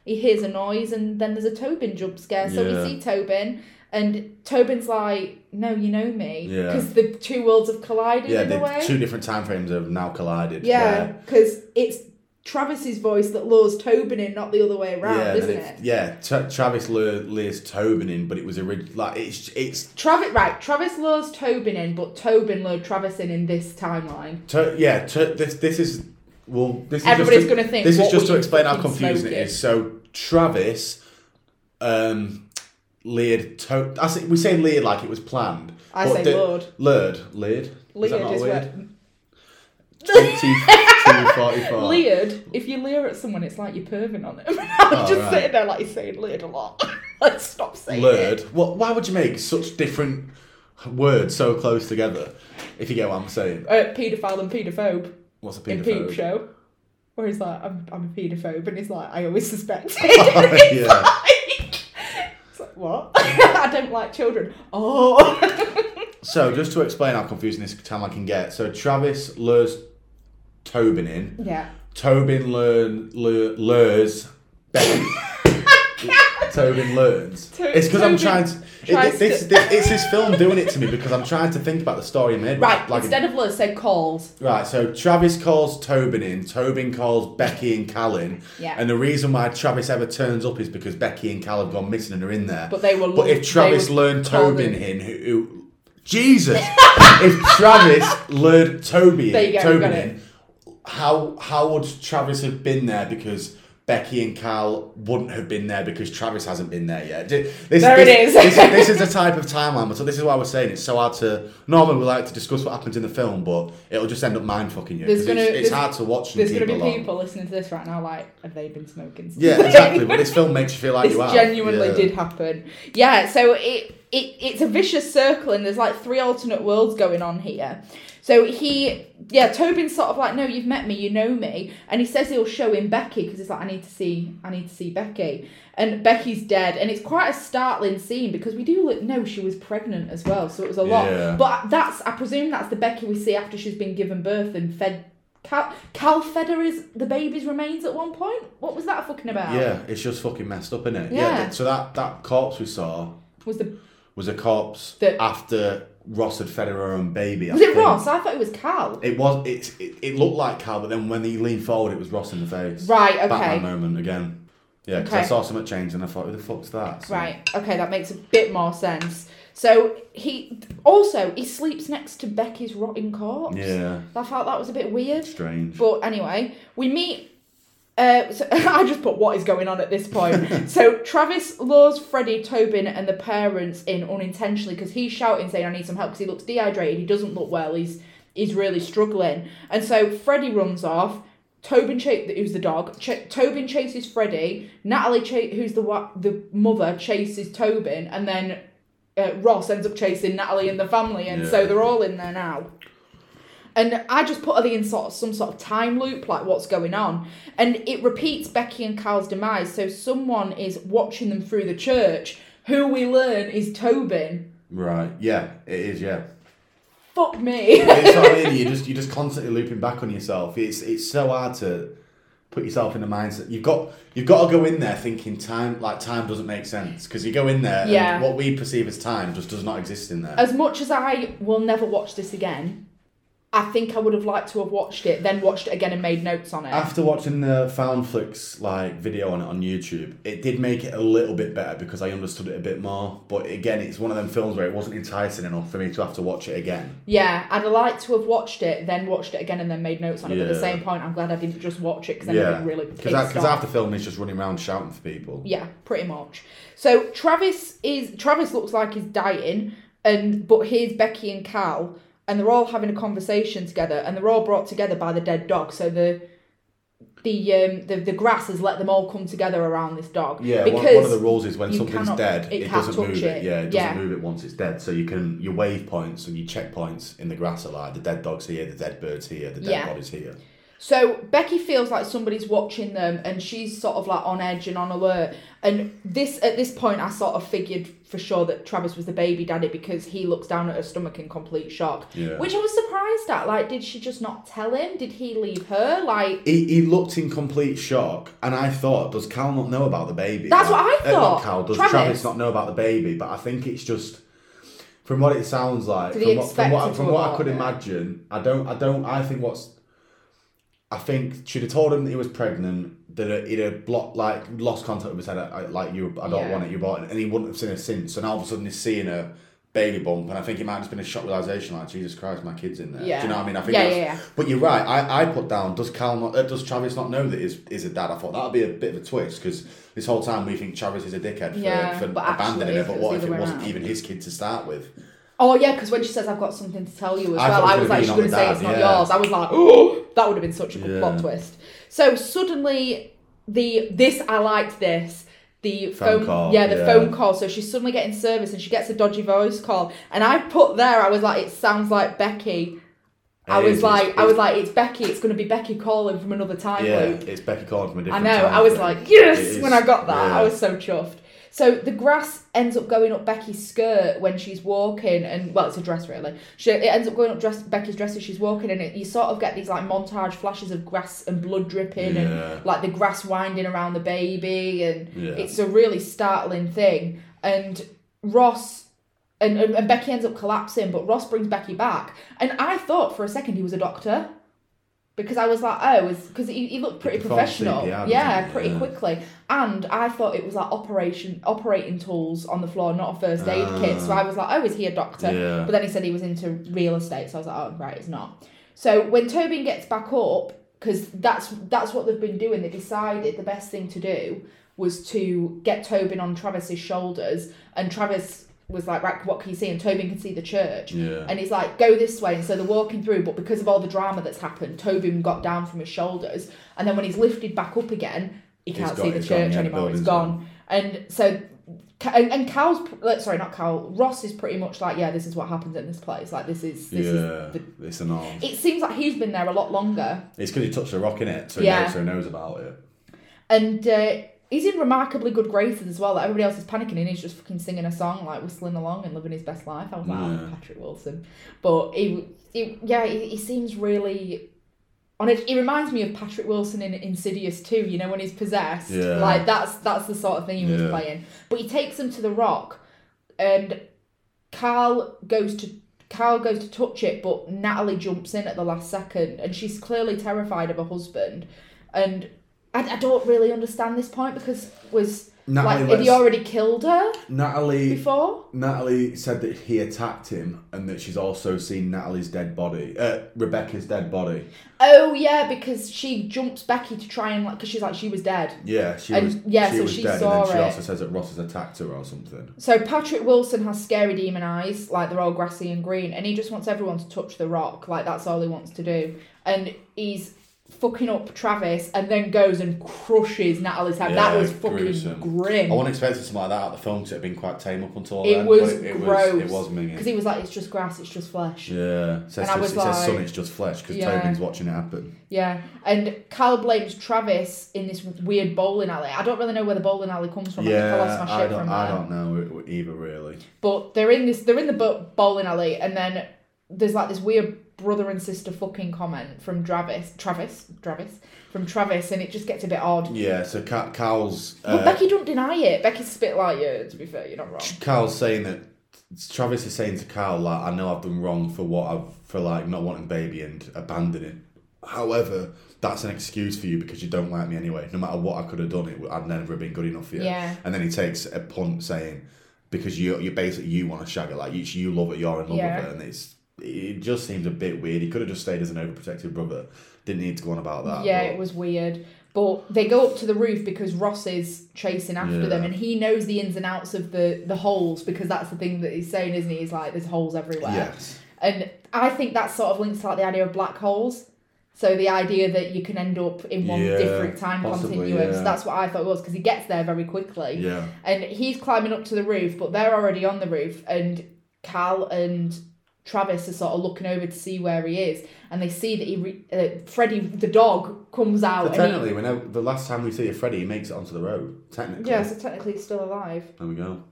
He hears a noise, and then there's a Tobin jump scare. So Yeah. we see Tobin, and Tobin's like, "No, you know me," Yeah. because the two worlds have collided yeah, in a the way. two different time frames have now collided. yeah, because it's Travis's voice that lures Tobin in, not the other way around, yeah, isn't it? yeah. Tra- Travis lure, lures Tobin in, but it was orig- like it's it's Travis, right? Travis lures Tobin in, but Tobin lured Travis in in this timeline. To, yeah, to, this this is well. This is Everybody's just to, gonna think, This is just to explain how confusing it smoking? is. So Travis, um, leered. To, I say, we say leered like it was planned. I but say the- lured. Lured, leered. Is that Leered not is weird? where. Twenty-two forty-four. Leered, if you leer at someone, it's like you're perving on them. I'm Oh, just right. sitting there like you're saying leered a lot. Let's stop saying Lured. it. What? Why would you make such different words so close together? If you get what I'm saying. Uh, paedophile and paedophobe What's a in? Peep Show. Where he's like, I'm, I'm a paedophobe, and he's like, I always suspect Oh, yeah. It's like, what? I don't like children. Oh. So just to explain how confusing this time I can get. So Travis lures Tobin in. yeah. Tobin learn, lure, lures Becky. Tobin learns. To- it's because I'm trying to. It, this, to- this- it's this film doing it to me because I'm trying to think about the story my head. Right, Like, instead of lures, say calls. right. So Travis calls Tobin in. Tobin calls Becky and Cal in. Yeah. And the reason why Travis ever turns up is because Becky and Cal have gone missing and are in there. But they were But if Travis learned Tobin in. who, who Jesus, if Travis learned Toby Tobin in, how how would Travis have been there because Becky and Cal wouldn't have been there because Travis hasn't been there yet. This, There this, it is. this, this is the type of timeline. So this is why I was saying it's so hard to. Normally we like to discuss what happens in the film, but it'll just end up mind fucking you. There's gonna- it's, it's hard to watch. There's going to be along. people listening to this right now like, have they been smoking? since Yeah, exactly. But this film makes you feel like this you are. It genuinely Yeah. did happen. Yeah, so it, it it's a vicious circle, and there's like three alternate worlds going on here. So he, yeah, Tobin's sort of like, no, you've met me, you know me, and he says he'll show him Becky because he's like, I need to see, I need to see Becky, and Becky's dead, and it's quite a startling scene because we do look, know she was pregnant as well, so it was a lot. Yeah. But that's, I presume that's the Becky we see after she's been given birth and fed. Cal, Cal fed her his, the baby's remains at one point. What was that fucking about? Yeah, it's just fucking messed up, isn't it? Yeah. th- So that that corpse we saw Was the was a corpse That- after Ross had fed her her own baby. I was it think. Ross? I thought it was Cal. It was. It, it it looked like Cal, but then when he leaned forward, it was Ross in the face. Right, okay. Batman moment again. Yeah, because I Okay. saw something change and I thought, who the fuck's that? So- Right. Okay, that makes a bit more sense. So he also he sleeps next to Becky's rotting corpse. Yeah, I felt that was a bit weird. strange. But anyway, we meet. Uh, so I just put what is going on at this point. so Travis lures Freddie, Tobin, and the parents in unintentionally because he's shouting, saying, "I need some help," because he looks dehydrated. He doesn't look well. He's he's really struggling, and so Freddie runs off. Tobin, ch- who's the dog, ch- Tobin chases Freddie. Natalie, ch- who's the wa- the mother, chases Tobin, and then uh, Ross ends up chasing Natalie and the family, and so they're all in there now. And I just put her in sort of some sort of time loop, like what's going on, and it repeats Becky and Carl's demise. So someone is watching them through the church, who we learn is Tobin. Right. Yeah, it is. Yeah. Fuck me. it's what I mean. You just you're just constantly looping back on yourself. It's it's so hard to put yourself in the mindset. You've got you've got to go in there thinking time like time doesn't make sense because you go in there Yeah. and what we perceive as time just does not exist in there. as much as I will never watch this again, I think I would have liked to have watched it, then watched it again and made notes on it. After watching the Foundflix like video on it on YouTube, it did make it a little bit better because I understood it a bit more. But again, it's one of them films where it wasn't enticing enough for me to have to watch it again. yeah, I'd like to have watched it, then watched it again and then made notes on it. But at the same point, I'm glad I didn't just watch it because then I'd yeah, been really because pissed because after film he's just running around shouting for people. Yeah, pretty much. So Travis is Travis looks like he's dying, and but here's Becky and Cal, and they're all having a conversation together, and they're all brought together by the dead dog. So the the um the, the grass has let them all come together around this dog. Yeah, because one, one of the rules is when something's cannot- dead, it it, doesn't move it. it. Yeah, it doesn't Yeah. move it once it's dead. So you can your wave points and your checkpoints in the grass are like the dead dog's here, the dead bird's here, the dead Yeah. body's here. So Becky feels like somebody's watching them, and she's sort of like on edge and on alert. And this at this point, I sort of figured for sure that Travis was the baby daddy because he looks down at her stomach in complete shock. Yeah. Which I was surprised at. Like, did she just not tell him? Did he leave her? Like, He, he looked in complete shock, and I thought, does Cal not know about the baby? That's what I thought. not Cal, does Travis. Travis. not know about the baby? But I think it's just from what it sounds like. From what, from what, from what I could it? imagine, I don't. I don't. I think what's. I think she'd have told him that he was pregnant. That he'd have blocked, like lost contact with. Said, I, like you, I don't Yeah. want it. You bought it, and he wouldn't have seen her since. And all of a sudden, he's seeing her baby bump, and I think it might have just been a shock realization, like Jesus Christ, my kid's in there. Yeah. Do you know what I mean? I think Yeah, yeah, yeah. but you're right. I, I put down does Cal not uh, does Travis not know that is is a dad? I thought that'd be a bit of a twist because this whole time we think Travis is a dickhead for, Yeah, for actually abandoning her. But what if it wasn't around. even his kid to start with? Oh yeah, because when she says I've got something to tell you as I well, I was like, she's going to say dad, it's not yeah. yours. I was like, oh, that would have been such a good plot twist. So suddenly, the this I liked this. The Phone phone, call, yeah, the yeah. phone call. So she's suddenly getting service, and she gets a dodgy voice call. And I put there, I was like, it sounds like Becky. I was is, like, it's- I was like, it's Becky. It's going to be Becky calling from another time Yeah, loop. it's Becky calling from a different. Time. I know. I was like, yes, when I got that. yeah. I was so chuffed. So the grass ends up going up Becky's skirt when she's walking, and well, it's a dress really. She it ends up going up dress, Becky's dress as she's walking, and it, you sort of get these like montage flashes of grass and blood dripping, Yeah. and like the grass winding around the baby, and Yeah. it's a really startling thing. And Ross. And, and, and Becky ends up collapsing, but Ross brings Becky back. And I thought for a second he was a doctor because I was like, oh, because he, he looked pretty professional. CPR, yeah, pretty Yeah. quickly. And I thought it was like operation operating tools on the floor, not a first aid kit. So Ah. I was like, oh, is he a doctor? Yeah. But then he said he was into real estate, so I was like, oh, right, it's not. So when Tobin gets back up, because that's that's what they've been doing, they decided the best thing to do was to get Tobin on Travis's shoulders, and Travis was like, right, what can you see? And Tobin can see the church. Yeah. And he's like, go this way. And so they're walking through, but because of all the drama that's happened, Tobin got down from his shoulders. And then when he's lifted back up again, he can't got- see the it's gone, church the anymore. It's building's gone. And so and, and Cal's sorry, not Cal. Ross is pretty much like, yeah, this is what happens in this place. Like this is this yeah, is. The, it's a norm. it seems like he's been there a lot longer, It's because he touched a rock in it, so he, Yeah. knows, so he knows about it. and uh, he's in remarkably good graces as well. Like everybody else is panicking, and he's just fucking singing a song, like whistling along and living his best life. I was like, oh, Yeah. oh, Patrick Wilson, but he, he yeah, he, he seems really. On it, he reminds me of Patrick Wilson in Insidious too. You know when he's possessed, Yeah. like that's that's the sort of thing he was playing. But he takes them to the rock, and Carl goes to Carl goes to touch it, but Natalie jumps in at the last second, and she's clearly terrified of her husband. And I, I don't really understand this point because was Natalie like had he lets- already killed her Natalie before? Natalie said that he attacked him and that she's also seen Natalie's dead body, uh, Rebecca's dead body. Oh yeah, because she jumps Becky to try and like because she's like she was dead. Yeah, she And- was. yeah, she so was she dead, saw and then she it. also says that Ross has attacked her or something. So Patrick Wilson has scary demon eyes, like they're all grassy and green, and he just wants everyone to touch the rock, like that's all he wants to do. And he's fucking up Travis, and then goes and crushes Natalie's head. that was fucking gruesome. grim. I wasn't expecting something like that of the film because it had been quite tame up until It then. was it, it gross. Was, it was minging. Because he was like, it's just grass, it's just flesh. Yeah, it says, And I was it says son, like- it's just flesh because Yeah. Tobin's watching it happen. Yeah, and Cal blames Travis in this weird bowling alley. I don't really know where the bowling alley comes from. I I I don't, from I don't know either really. But they're in this. They're in the bowling alley, and then there's like this weird brother and sister fucking comment from Travis. Travis. Travis. From Travis, and it just gets a bit odd. Yeah, so Ca- Carl's uh, Becky don't deny it. Becky's a bit like, yeah, to be fair, you're not wrong. Carl's saying that Travis is saying to Carl like I know I've done wrong for what I've for like not wanting baby and abandoning. However, that's an excuse for you because you don't like me anyway. No matter what I could have done, it I'd never have been good enough for you. Yeah. And then he takes a punt saying because you you basically you want to shag it like you you love it, you're in love Yeah. with it, and it's it just seems a bit weird. He could have just stayed as an overprotective brother. Didn't need to go on about that. yeah, but- it was weird. But they go up to the roof because Ross is chasing after Yeah. them, and he knows the ins and outs of the the holes because that's the thing that he's saying, isn't he? He's like, there's holes everywhere. Yes. And I think that sort of links to like the idea of black holes. So the idea that you can end up in one Yeah, different time possibly, continuums. yeah. That's what I thought it was because he gets there very quickly. Yeah. And he's climbing up to the roof, but they're already on the roof, and Cal and Travis are sort of looking over to see where he is, and they see that he, re- uh, Freddie, the dog, comes out. So and technically, whenever the last time we see a Freddy, he makes it onto the road. Technically. yeah, so technically he's still alive. There we go.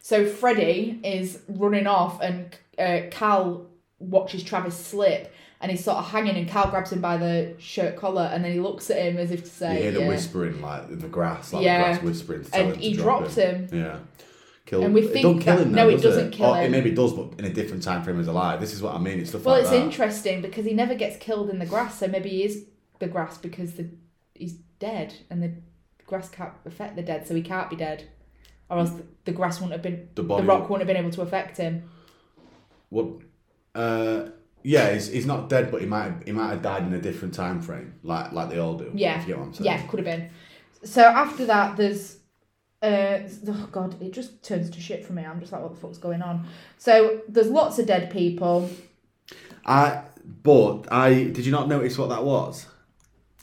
So Freddie is running off, and uh, Cal watches Travis slip, and he's sort of hanging, and Cal grabs him by the shirt collar, and then he looks at him as if to say, You hear the yeah. whispering like in the grass, like Yeah. the grass whispering and he drop drops him. him. Yeah. Kill And we it think don't kill that- him no, it does doesn't kill or him. It maybe does, but in a different time frame as alive. This is what I mean. It's stuff Well, like it's that. interesting because he never gets killed in the grass, so maybe he is the grass because the he's dead, and the grass can't affect the dead, so he can't be dead, or else the, the grass wouldn't have been The the, rock wouldn't have been able to affect him. What? Uh, yeah, he's, he's not dead, but he might he might have died in a different time frame, like like they all do. Yeah, If you get what I'm saying. yeah, could have been. So after that, there's. Uh, oh god, it just turns to shit for me. I'm just like, what the fuck's going on? So there's lots of dead people. I but I did you not notice what that was?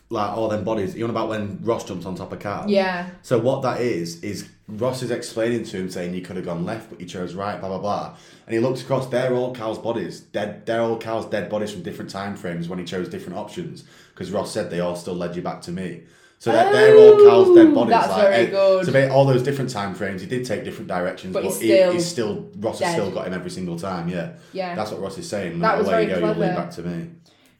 Like all them bodies. You know about when Ross jumps on top of Carl? Yeah, So what that is is Ross is explaining to him saying you could have gone left but you chose right, blah blah blah. And he looks across, they're all Cal's bodies. Dead they're all Cal's dead bodies from different time frames when he chose different options. Because Ross said they all still led you back to me. So that they're all Cal's dead bodies. that's very eh, good. So ba- all those different time frames, he did take different directions, But but, he's he, still he's still Ross has still got him every single time. Yeah, yeah. that's what Ross is saying. No That matter was where you very go, you'll clever. back to me.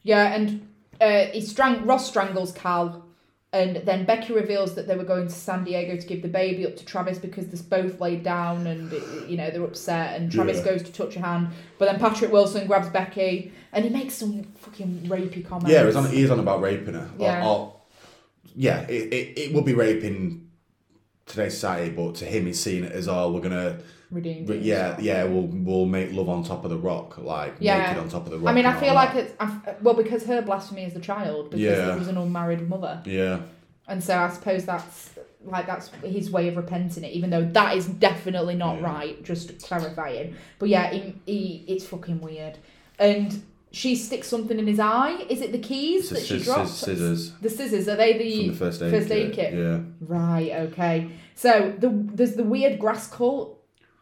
Yeah, and uh, he strang- Ross strangles Cal, and then Becky reveals that they were going to San Diego to give the baby up to Travis because they're both laid down and you know they're upset. And Travis Yeah. goes to touch her hand, but then Patrick Wilson grabs Becky and he makes some fucking rapey comments. Yeah, he's on, he is on about raping her. Or- Yeah. Or, yeah, it, it, it would be raping today's society, but to him, he's seeing it as, oh, we're going to, redeemed. yeah, yeah, we'll we'll make love on top of the rock, like Yeah. naked on top of the rock. I mean, I feel like that. it's I, well because her blasphemy as a child because Yeah. he was an unmarried mother, Yeah, and so I suppose that's like that's his way of repenting it, even though that is definitely not Yeah. right. Just clarifying, but yeah, he, he it's fucking weird, and she sticks something in his eye. Is it the keys that she dropped? scissors The scissors are they the, the first aid first kit. aid kit? Yeah. Right. Okay. So the there's the weird grass cult.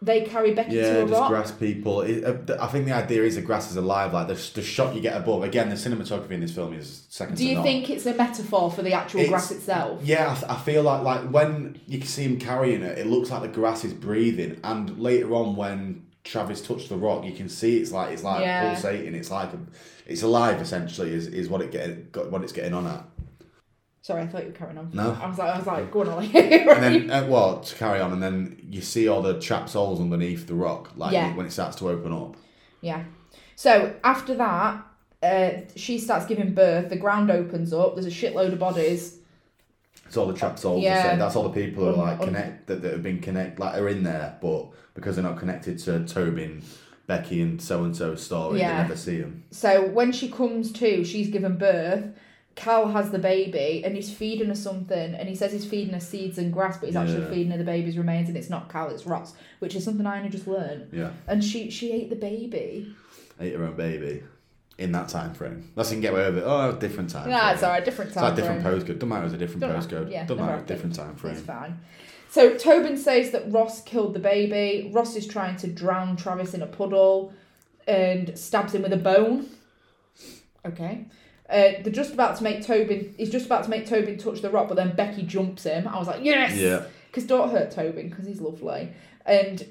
They carry Becky Yeah, to a just rock. grass people. It, uh, I think the idea is the grass is alive. Like the, the shot you get above. Again, the cinematography in this film is second Do you think it's a metaphor for the actual It's- grass itself? Yeah, I, th- I feel like like when you can see him carrying it, it looks like the grass is breathing. And later on, when Travis touched the rock, you can see it's like it's like Yeah. pulsating. It's like a, it's alive essentially. Is, is what it get got what it's getting on at. Sorry, I thought you were carrying on. No. I was like, I was like, go on, Ollie. And then uh, well to carry on, and then you see all the trapped souls underneath the rock, like Yeah. when it starts to open up. Yeah. So after that, uh, she starts giving birth. The ground opens up. There's a shitload of bodies. It's all the trapped souls. Yeah. That's all the people who are like connect that, that have been connect like are in there, but because they're not connected to Tobin, Becky, and so and so's story, Yeah. they never see them. So when she comes to, she's given birth. Cal has the baby and he's feeding her something, and he says he's feeding her seeds and grass, but he's actually Yeah. feeding her the baby's remains, and it's not Cal, it's Ross, which is something I only just learned. Yeah, And she she ate the baby. ate her own baby in that time frame. That's you can get away with it. Oh, different time. Yeah, frame. it's alright, different It's time. like different frame. postcode. Don't matter. It's a different Don't postcode. matter, yeah, Don't matter. matter. Different time frame. It's fine. So Tobin says that Ross killed the baby. Ross is trying to drown Travis in a puddle and stabs him with a bone. Okay. Uh, they're just about to make Tobin. He's just about to make Tobin touch the rock, but then Becky jumps him. I was like, yes, Yeah. because don't hurt Tobin because he's lovely. And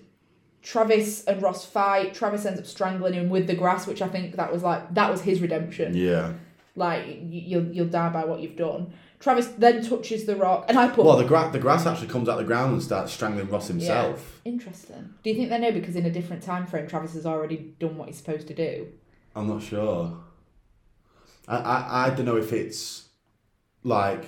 Travis and Ross fight. Travis ends up strangling him with the grass, which I think that was like that was his redemption. Yeah. Like you'll you'll die by what you've done. Travis then touches the rock, and I put Well, the gra- the grass actually comes out of the ground and starts strangling Ross himself. Interesting. Do you think they know because in a different time frame, Travis has already done what he's supposed to do? I'm not sure. I, I I don't know if it's like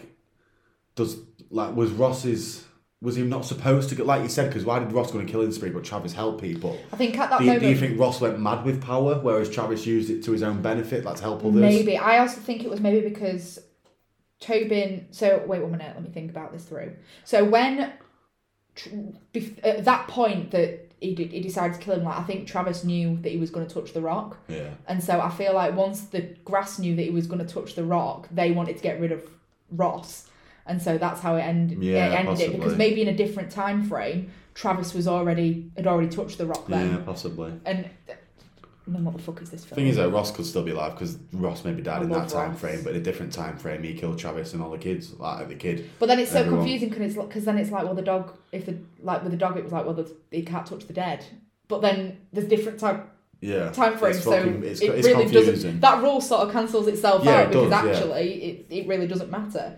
does like was Ross's was he not supposed to get like you said because why did Ross go on a killing spree but Travis helped people? I think at that Do moment, do you think Ross went mad with power whereas Travis used it to his own benefit, like to help others? maybe. I also think it was maybe because Tobin. So wait one minute. Let me think about this through. So when at that point that he did, he decided to kill him, like I think Travis knew that he was going to touch the rock, Yeah. and so I feel like once the grass knew that he was going to touch the rock, they wanted to get rid of Ross, and so that's how it ended. Yeah, it ended it because maybe in a different time frame, Travis was already had already touched the rock then, Yeah, possibly. and then what the fuck is this film? Thing is that Ross could still be alive because Ross maybe died I in that time Ross. frame, but in a different time frame, he killed Travis and all the kids, like the kid. But then it's so Everyone. confusing because because then it's like well the dog if the like with the dog it was like well the, he can't touch the dead, but then there's different time Yeah. time frames so fucking- it's, it it's really confusing. doesn't that rule sort of cancels itself Yeah, out it because does, yeah. actually it, it really doesn't matter.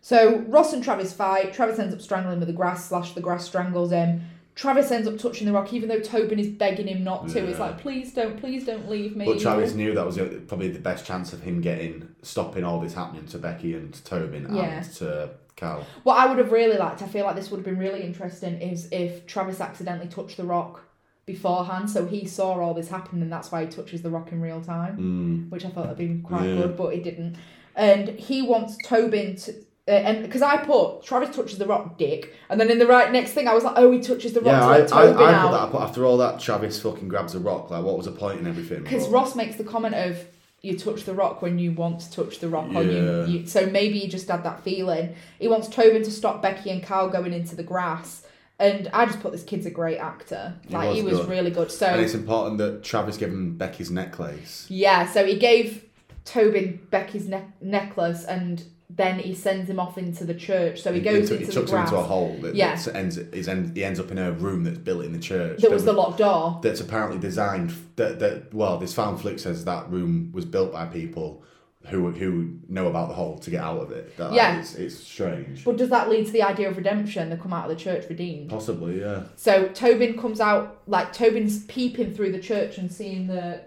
So Ross and Travis fight. Travis ends up strangling with the grass. Slash the grass strangles him. Travis ends up touching the rock, even though Tobin is begging him not to. It's Yeah. like, please don't, please don't leave me. But Travis knew that was probably the best chance of him getting stopping all this happening to Becky and Tobin Yeah. and to Cal. What I would have really liked, I feel like this would have been really interesting, is if Travis accidentally touched the rock beforehand, so he saw all this happen, and that's why he touches the rock in real time, Mm. which I thought had been quite Yeah. good, but it didn't. And he wants Tobin to. Uh, and because I put Travis touches the rock, dick, and then in the right next thing I was like, oh, he touches the rock Yeah, to I, I, I put out. that. I put after all that, Travis fucking grabs a rock. Like, what was the point in everything? Because Ross makes the comment of you touch the rock when you want to touch the rock, or you, you. So maybe he just had that feeling. He wants Tobin to stop Becky and Carl going into the grass, and I just put this kid's a great actor. He Like he was was good. really good. So and it's important that Travis gave him Becky's necklace. yeah, so he gave Tobin Becky's ne- necklace, and then he sends him off into the church. So he goes he, into he the chucks him grass. into a hole that Yeah. that's ends, end, he ends up in a room that's built in the church. There was the locked door. that's apparently designed that that well this found flick says that room was built by people who who know about the hole to get out of it that, Yeah. it's, it's strange But does that lead to the idea of redemption? They come out of the church redeemed. possibly yeah So Tobin comes out like Tobin's peeping through the church and seeing the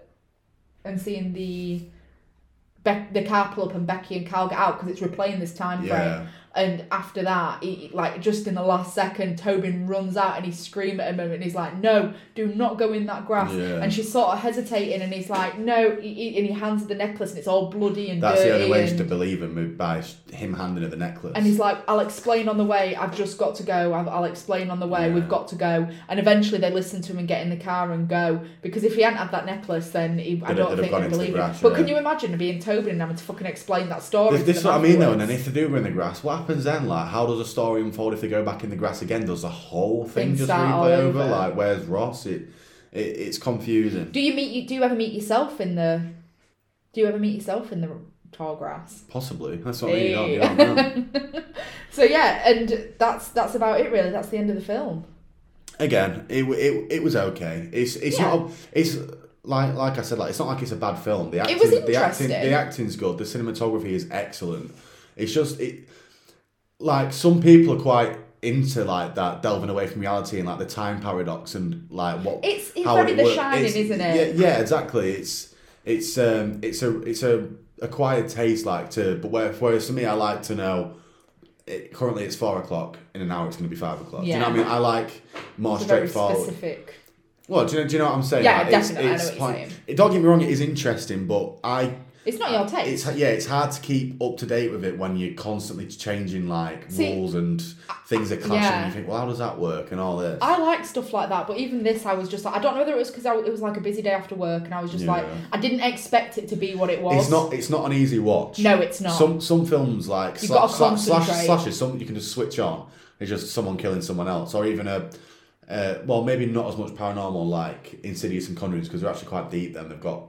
and seeing the Be- the car pull up and Becky and Cal get out because it's replaying this time frame. yeah And after that, he, like just in the last second, Tobin runs out and he's screaming at him and he's like, "No, do not go in that grass." Yeah. And she's sort of hesitating and he's like, "No," he, he- and he hands her the necklace and it's all bloody and That's dirty. the only way and, to believe him by him handing her the necklace. and he's like, "I'll explain on the way. I've just got to go. I'll, I'll explain on the way. Yeah. We've got to go." And eventually, they listen to him and get in the car and go because if he hadn't had that necklace, then he, I don't think they'd the believe him. But yeah. can you imagine being Tobin and having to fucking explain that story? This, this is what I mean though, and if they do in the grass, what happens then? Like, how does a story unfold if they go back in the grass again? Does the whole thing Things just replay over? over. Like, where's Ross? It, it it's confusing. Do you meet you? Do you ever meet yourself in the? Do you ever meet yourself in the tall grass? Possibly. That's what I mean. You don't, you don't know. So yeah, and that's that's about it really. That's the end of the film. Again, it, it it was okay. It's it's Yeah. not. It's like like I said, like it's not like it's a bad film. The acting, the acting, the acting's good. The cinematography is excellent. It's just it. Like some people are quite into like that delving away from reality and like the time paradox and like what It's- it's how very it The works. Shining, It's- isn't it? Yeah, yeah, exactly. It's it's um it's a it's a acquired taste like to but where, whereas for me I like to know it, currently it's four o'clock in an hour it's going to be five o'clock do you know what I mean I like more It's straightforward specific. well do you, know, do you know what I'm saying Yeah, Like, it's- definitely, I know it's what you're point- saying. it, don't get me wrong it is interesting but I It's not your taste. it's yeah it's hard to keep up to date with it when you're constantly changing like See, rules and things are clashing yeah. and you think well how does that work and all this I like stuff like that, but even this, I was just like, I don't know whether it was because it was like a busy day after work, and I was just Yeah. like, I didn't expect it to be what it was. It's not. It's not an easy watch. No, it's not. Some some films like You've sla- gotta sla- slash concentrate. slashes. Some you can just switch on. It's just someone killing someone else, or even a. Uh, well, maybe not as much paranormal like Insidious and Conjuring because they're actually quite deep. Then they've got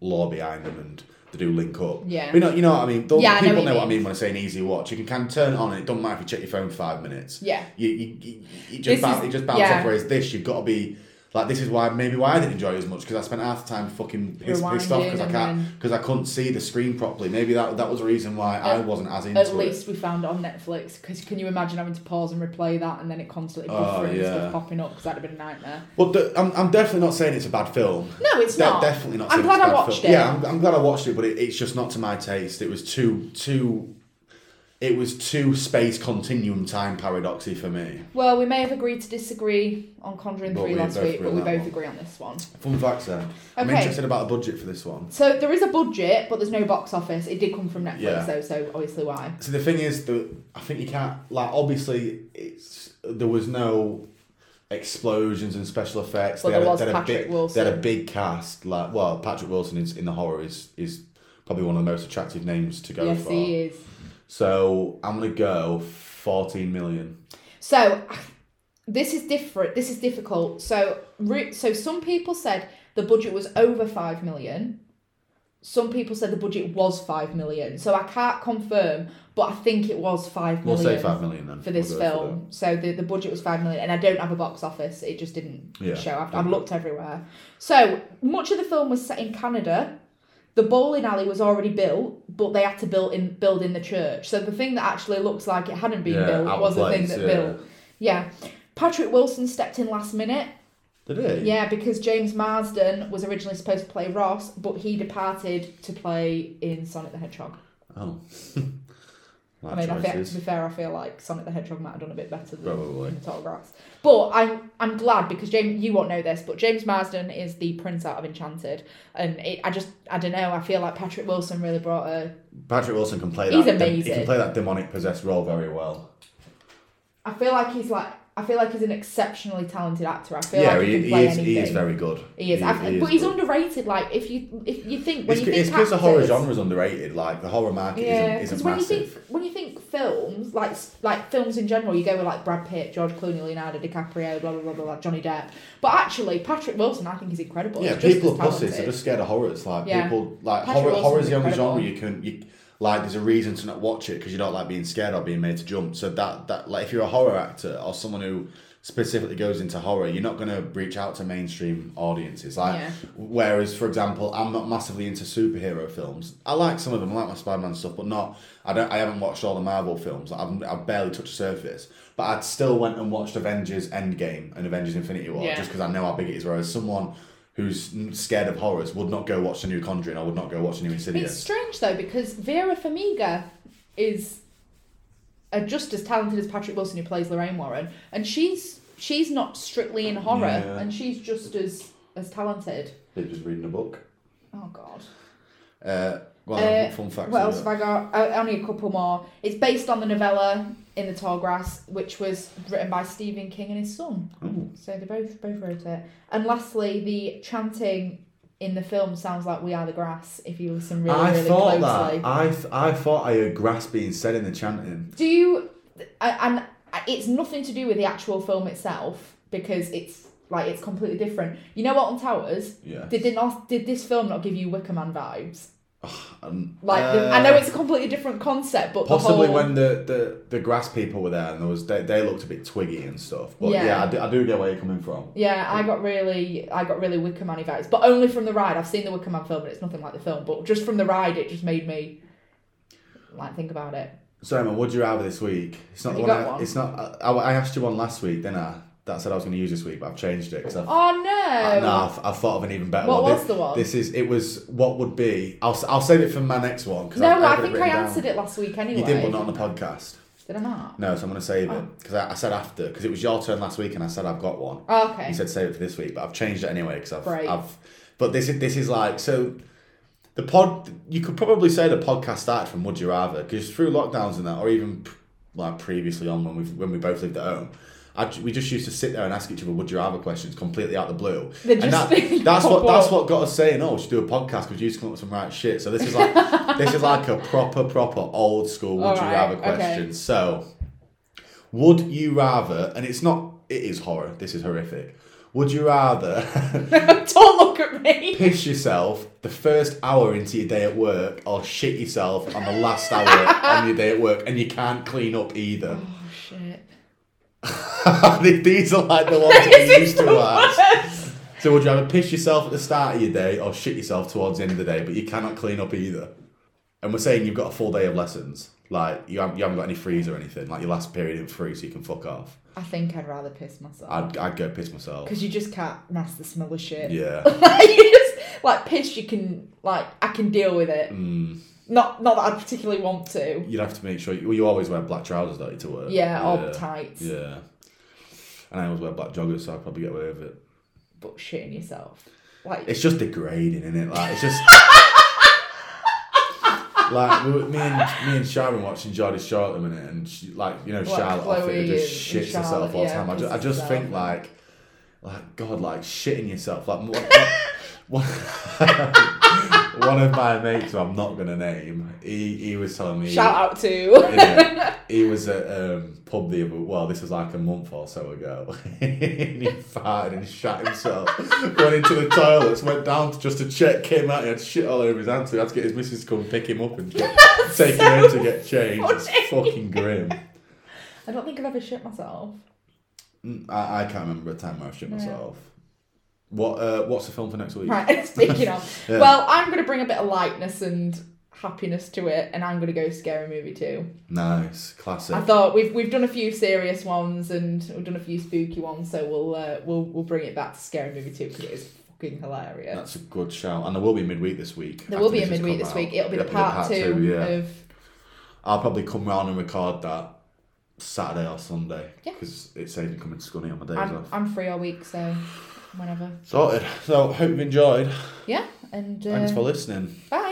lore behind them and they do link up. Yeah. But you know, you know what I mean. Those, Yeah, I know people what know what I mean. when I say an easy watch. You can kind of turn it on and it doesn't matter if you check your phone for five minutes. Yeah. You you, you, you just bounce, is- you just bounce yeah. off. Whereas this, you've got to be. Like this is why maybe why I didn't enjoy it as much because I spent half the time fucking pissed, pissed off because I can't because I couldn't see the screen properly. Maybe that that was the reason why I wasn't as into it. At it. least we found it on Netflix. Because can you imagine having to pause and replay that, and then it constantly Oh, buffering and yeah. stuff popping up? Because that'd have been a nightmare. But the, I'm, I'm definitely not saying it's a bad film. No, it's De- not. Definitely not. I'm glad I watched film. it. Yeah, I'm, I'm glad I watched it, but it, it's just not to my taste. It was too too. It was too space continuum time paradoxy for me. Well, we may have agreed to disagree on Conjuring But 3 we last week, but we both one. agree on this one. Fun facts then. I'm Okay. interested about the budget for this one. So there is a budget, but there's no box office. It did come from Netflix, Yeah. though, so obviously why. So the thing is that I think you can't like obviously it's there was no explosions and special effects. But They had there a- was had a Patrick big, Wilson. They had a big cast. Like well, Patrick Wilson is in the horror is is probably one of the most attractive names to go yes, for. he is. So I'm gonna go fourteen million. So this is different. This is difficult. So so some people said the budget was over five million. Some people said the budget was five million. So I can't confirm, but I think it was five We'll say five million then for this We'll go for film. so the, the budget was five million, and I don't have a box office. It just didn't Yeah. show. I've, I've looked everywhere. So much of the film was set in Canada. The bowling alley was already built, but they had to build in build in the church. So the thing that actually looks like it hadn't been Yeah, built was the thing that yeah. built. Yeah. Patrick Wilson stepped in last minute. Did he? Yeah, because James Marsden was originally supposed to play Ross, but he departed to play in Sonic the Hedgehog. Oh. I mean, I think, to be fair, I feel like Sonic the Hedgehog might have done a bit better than Probably. in the Tall Grass. But I'm I'm glad because James, you won't know this, but James Marsden is the prince out of Enchanted, and it, I just I don't know. I feel like Patrick Wilson really brought a. Patrick Wilson can play He's that. He amazing. can play that demonic possessed role very well. I feel like he's like I feel like he's an exceptionally talented actor. I feel Yeah, like he, he, can he play is. anything. He is very good. He is, He I- he but he's good. underrated. Like if you if you think when It's you think because the horror genre is underrated. Like the horror market Yeah, isn't, isn't when you think when you think films, like like films in general, you go with like Brad Pitt, George Clooney, Leonardo DiCaprio, blah blah blah blah, blah Johnny Depp. But actually, Patrick Wilson, I think he's incredible. Yeah, people are pussies. They're just scared of horror. It's Like Yeah. people, like Patrick horror. Wilson's Horror's the only genre you can you like. There's a reason to not watch it because you don't like being scared or being made to jump. So that that like if you're a horror actor or someone who specifically goes into horror, you're not going to reach out to mainstream audiences. Like Yeah. whereas, for example, I'm not massively into superhero films. I like some of them. I like my Spider-Man stuff, but not. I don't. I haven't watched all the Marvel films. I've, I've barely touched the surface. But I'd still went and watched Avengers Endgame and Avengers Infinity War Yeah. just because I know how big it is. Whereas someone who's scared of horrors would not go watch the new Conjuring. I would not go watch the new Insidious. It's strange though because Vera Farmiga is just as talented as Patrick Wilson, who plays Lorraine Warren, and she's she's not strictly in horror, Yeah. and she's just as as talented. They're just reading a book. Oh God. Uh, well, Uh, fun facts. What else have? I got? Uh, only a couple more. It's based on the novella In the Tall Grass, which was written by Stephen King and his son. Oh. So they both both wrote it. And lastly, the chanting in the film sounds like "We Are the Grass." If you listen really, I really thought closely. that. I th- I thought I heard grass being said in the chanting. Do you? And it's nothing to do with the actual film itself because it's like it's completely different. You know, Alton Towers. Yeah. Did not? Did this film not give you Wicker Man vibes? Like the, I know it's a completely different concept, but Possibly the whole, when the, the, the grass people were there and there was they, they looked a bit twiggy and stuff. But yeah, Yeah. I, do, I do get where you're coming from. Yeah, I got really, I got really Wicker Man vibes, but only from the ride. I've seen the Wicker Man film, and it's nothing like the film. But just from the ride, it just made me like think about it. So Emma, would you rather this week? It's not Have the one. I, one? It's not. I, I asked you one last week, didn't I? That said I was going to use this week, but I've changed it because I've. Oh no! I- no, I've, I've thought of an even better What one. was this, the one? This is. It was. What would be? I'll. I'll save it for my next one. No, I've, I think I answered down. it last week anyway. You did, but not on the podcast. Did I not? No, so I'm going to save Oh. it because I, I said after because it was your turn last week and I said I've got one. Oh, okay. You said save it for this week, but I've changed it anyway because I've, Right. I've. But this is this is like so. The pod, you could probably say the podcast started from Would You Rather because through lockdowns and that, or even like previously on when we when we both lived at home, I, we just used to sit there and ask each other Would You Rather questions completely out of the blue. And that, that's what that's what got us saying, oh, we should do a podcast because you used to come up with some right shit. So this is like this is like a proper proper old school Would You Alright, Rather okay. question. So, would you rather? And it's not. It is horror. This is horrific. Would you rather Don't look at me. piss yourself the first hour into your day at work or shit yourself on the last hour on your day at work and you can't clean up either? Oh shit. These are like the ones you used to worst. So would you rather piss yourself at the start of your day or shit yourself towards the end of the day, but you cannot clean up either? And we're saying you've got a full day of lessons. Like you haven't, you haven't got any frees or anything. Like your last period in free, so you can fuck off. I think I'd rather piss myself I'd, I'd go piss myself. because you just can't mask the smell of shit. Yeah. like you just like piss. You can like I can deal with it. Mm, Not not that I'd particularly want to. you'd have to make sure you, well, you always wear black trousers, don't you, to work? Yeah, or tights. Yeah. And I always wear black joggers, so I'd probably get away with it. But shitting yourself. Like It's just degrading, isn't it? Like it's just like we were- me and me and Sharon watching Geordie Shore at the minute, and she, like you know What, Charlotte off it Chloe just shits herself all the Charlotte, time. I just, I just herself think like like God, like shitting yourself. Like what, what, what- one of my mates, who I'm not gonna name, he he was telling me shout out to. He was at um, pub the other well this was like a month or so ago and he farted and shot himself went into the toilets went down to, just to check came out he had shit all over his hands so he had to get his missus to come pick him up and get, take him in to get changed. It's fucking grim. I don't think I've ever shit myself. Mm, I, I can't remember a time where I've shit myself what uh, what's the film for next week Right, speaking of. Yeah. Well, I'm going to bring a bit of lightness and happiness to it, and I'm going to go scary movie two. nice classic I thought we've we've done a few serious ones and we've done a few spooky ones, so we'll uh, we'll we'll bring it back to scary movie two because it is fucking hilarious. that's a good shout and there will be midweek this week there will be a midweek this out. week. It'll be the It'll part, two, yeah. of I'll probably come round and record that Saturday or Sunday Yeah. because it's saving coming to Scunny on my days I'm off. I'm free all week, so whenever. Sorted. So hope you've enjoyed. Yeah, and uh, Thanks for listening. bye.